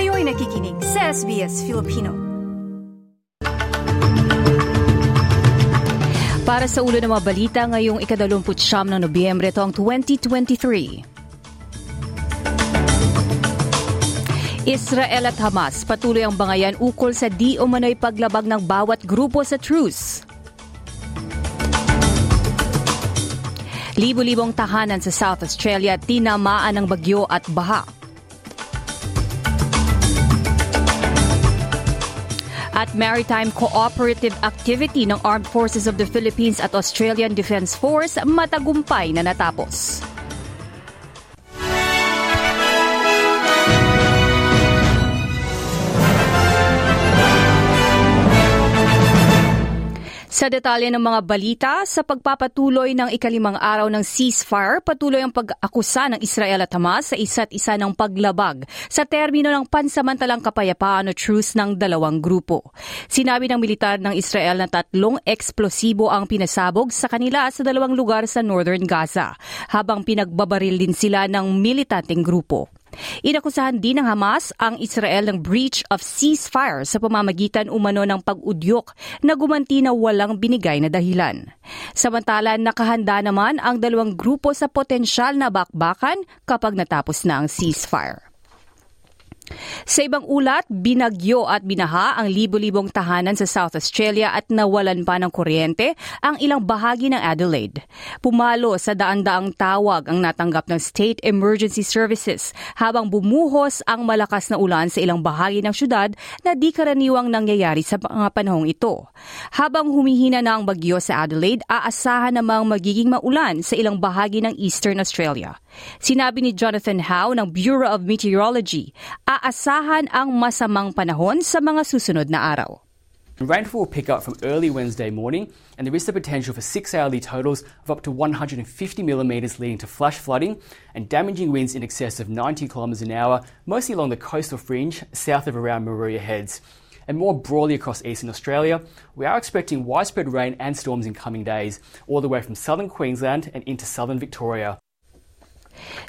Kayo'y nakikinig sa SBS Filipino. Para sa ulo ng mga balita ngayong ikadalumput siyam ng Nobyembre taong 2023. Israel at Hamas patuloy ang bangayan ukol sa di umano'y paglabag ng bawat grupo sa truce. Libo-libong tahanan sa South Australia tinamaan ng bagyo at baha. At maritime cooperative activity ng Armed Forces of the Philippines at Australian Defence Force matagumpay na natapos. Sa detalye ng mga balita, sa pagpapatuloy ng ikalimang araw ng ceasefire, patuloy ang pag-akusa ng Israel at Hamas sa isa't isa ng paglabag sa termino ng pansamantalang kapayapaan o truce ng dalawang grupo. Sinabi ng militar ng Israel na tatlong eksplosibo ang pinasabog sa kanila sa dalawang lugar sa northern Gaza, habang pinagbabaril din sila ng militanteng grupo. Inakusahan din ng Hamas ang Israel ng breach of ceasefire sa pamamagitan umano ng pag-udyok na gumanti na walang binigay na dahilan. Samantala, nakahanda naman ang dalawang grupo sa potensyal na bakbakan kapag natapos na ang ceasefire. Sa ibang ulat, binagyo at binaha ang libo-libong tahanan sa South Australia at nawalan pa ng kuryente ang ilang bahagi ng Adelaide. Pumalo sa daan-daang tawag ang natanggap ng State Emergency Services habang bumuhos ang malakas na ulan sa ilang bahagi ng syudad na di karaniwang nangyayari sa mga panahong ito. Habang humihina na ang bagyo sa Adelaide, aasahan namang magiging maulan sa ilang bahagi ng Eastern Australia. Sinabi ni Jonathan Howe ng Bureau of Meteorology, aasahan ang masamang panahon sa mga susunod na araw. Rainfall will pick up from early Wednesday morning, and there is the potential for six hourly totals of up to 150 millimetres, leading to flash flooding and damaging winds in excess of 90 kilometres an hour, mostly along the coastal fringe south of around Maruya Heads. And more broadly across eastern Australia, we are expecting widespread rain and storms in coming days, all the way from southern Queensland and into southern Victoria.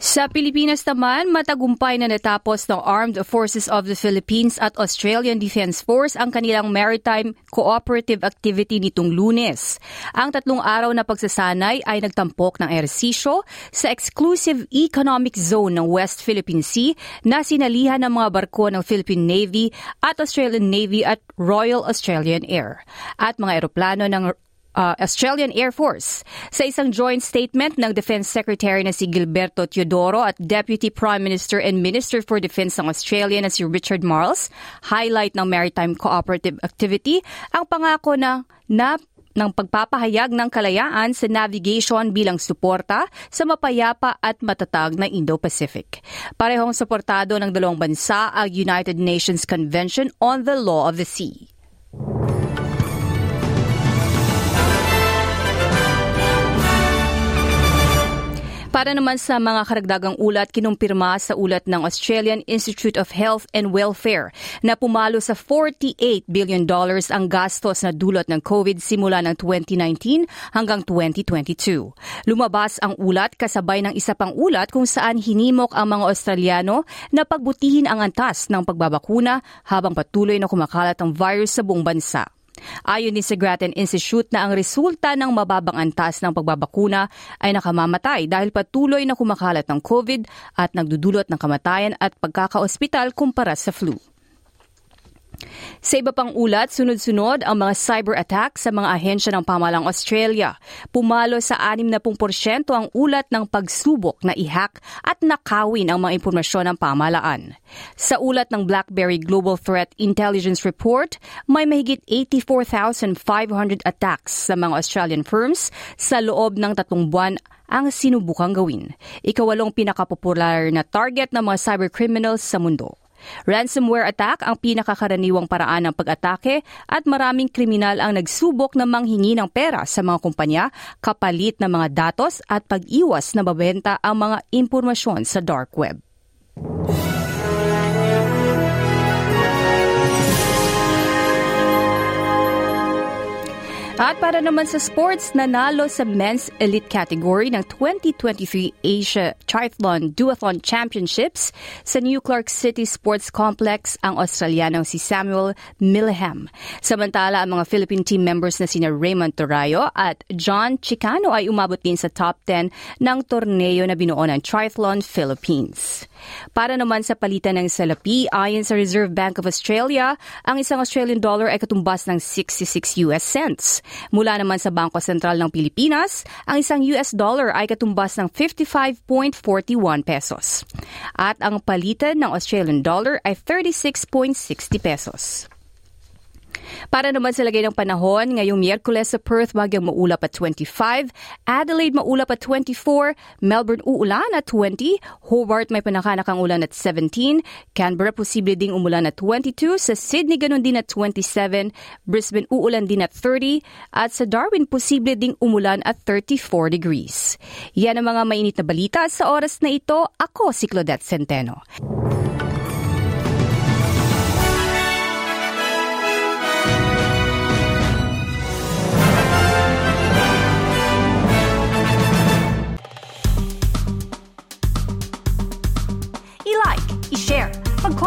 Sa Pilipinas naman, matagumpay na natapos ng Armed Forces of the Philippines at Australian Defence Force ang kanilang maritime cooperative activity nitong lunes. Ang tatlong araw na pagsasanay ay nagtampok ng ersisyo sa exclusive economic zone ng West Philippine Sea na sinalihan ng mga barko ng Philippine Navy at Australian Navy at Royal Australian Air at mga eroplano ng uh, Australian Air Force. Sa isang joint statement ng Defense Secretary na si Gilberto Teodoro at Deputy Prime Minister and Minister for Defense ng Australia na si Richard Marles, highlight ng maritime cooperative activity ang pangako na na ng pagpapahayag ng kalayaan sa navigation bilang suporta sa mapayapa at matatag na Indo-Pacific. Parehong suportado ng dalawang bansa ang United Nations Convention on the Law of the Sea. Para naman sa mga karagdagang ulat, kinumpirma sa ulat ng Australian Institute of Health and Welfare na pumalo sa 48 billion dollars ang gastos na dulot ng COVID simula ng 2019 hanggang 2022. Lumabas ang ulat kasabay ng isa pang ulat kung saan hinimok ang mga Australiano na pagbutihin ang antas ng pagbabakuna habang patuloy na kumakalat ang virus sa buong bansa. Ayon ni Grattan Institute na ang resulta ng mababang antas ng pagbabakuna ay nakamamatay dahil patuloy na kumakalat ng COVID at nagdudulot ng kamatayan at pagkakaospital kumpara sa flu. Sa iba pang ulat, sunod-sunod ang mga cyber attack sa mga ahensya ng pamalang Australia. Pumalo sa 60% ang ulat ng pagsubok na i-hack at nakawin ang mga impormasyon ng pamalaan. Sa ulat ng BlackBerry Global Threat Intelligence Report, may mahigit 84,500 attacks sa mga Australian firms sa loob ng tatlong buwan ang sinubukang gawin. Ikawalong pinakapopular na target ng mga cybercriminals sa mundo. Ransomware attack ang pinakakaraniwang paraan ng pag-atake at maraming kriminal ang nagsubok na manghingi ng pera sa mga kumpanya kapalit ng mga datos at pag-iwas na mabenta ang mga impormasyon sa dark web. At para naman sa sports, nanalo sa men's elite category ng 2023 Asia Triathlon Duathlon Championships sa New Clark City Sports Complex ang Australianong si Samuel Millham. Samantala, ang mga Philippine team members na sina Raymond Torayo at John Chicano ay umabot din sa top 10 ng torneo na binuo ng Triathlon Philippines. Para naman sa palitan ng salapi, ayon sa Reserve Bank of Australia, ang isang Australian dollar ay katumbas ng 66 US cents. Mula naman sa Bangko Sentral ng Pilipinas, ang isang US dollar ay katumbas ng 55.41 pesos. At ang palitan ng Australian dollar ay 36.60 pesos. Para naman sa lagay ng panahon, ngayong Miyerkules sa Perth, bagyang maulap at 25, Adelaide maulap at 24, Melbourne uulan at 20, Hobart may panakanakang ulan at 17, Canberra posible ding umulan at 22, sa Sydney ganun din at 27, Brisbane uulan din at 30, at sa Darwin posible ding umulan at 34 degrees. Yan ang mga mainit na balita sa oras na ito. Ako si Claudette Centeno.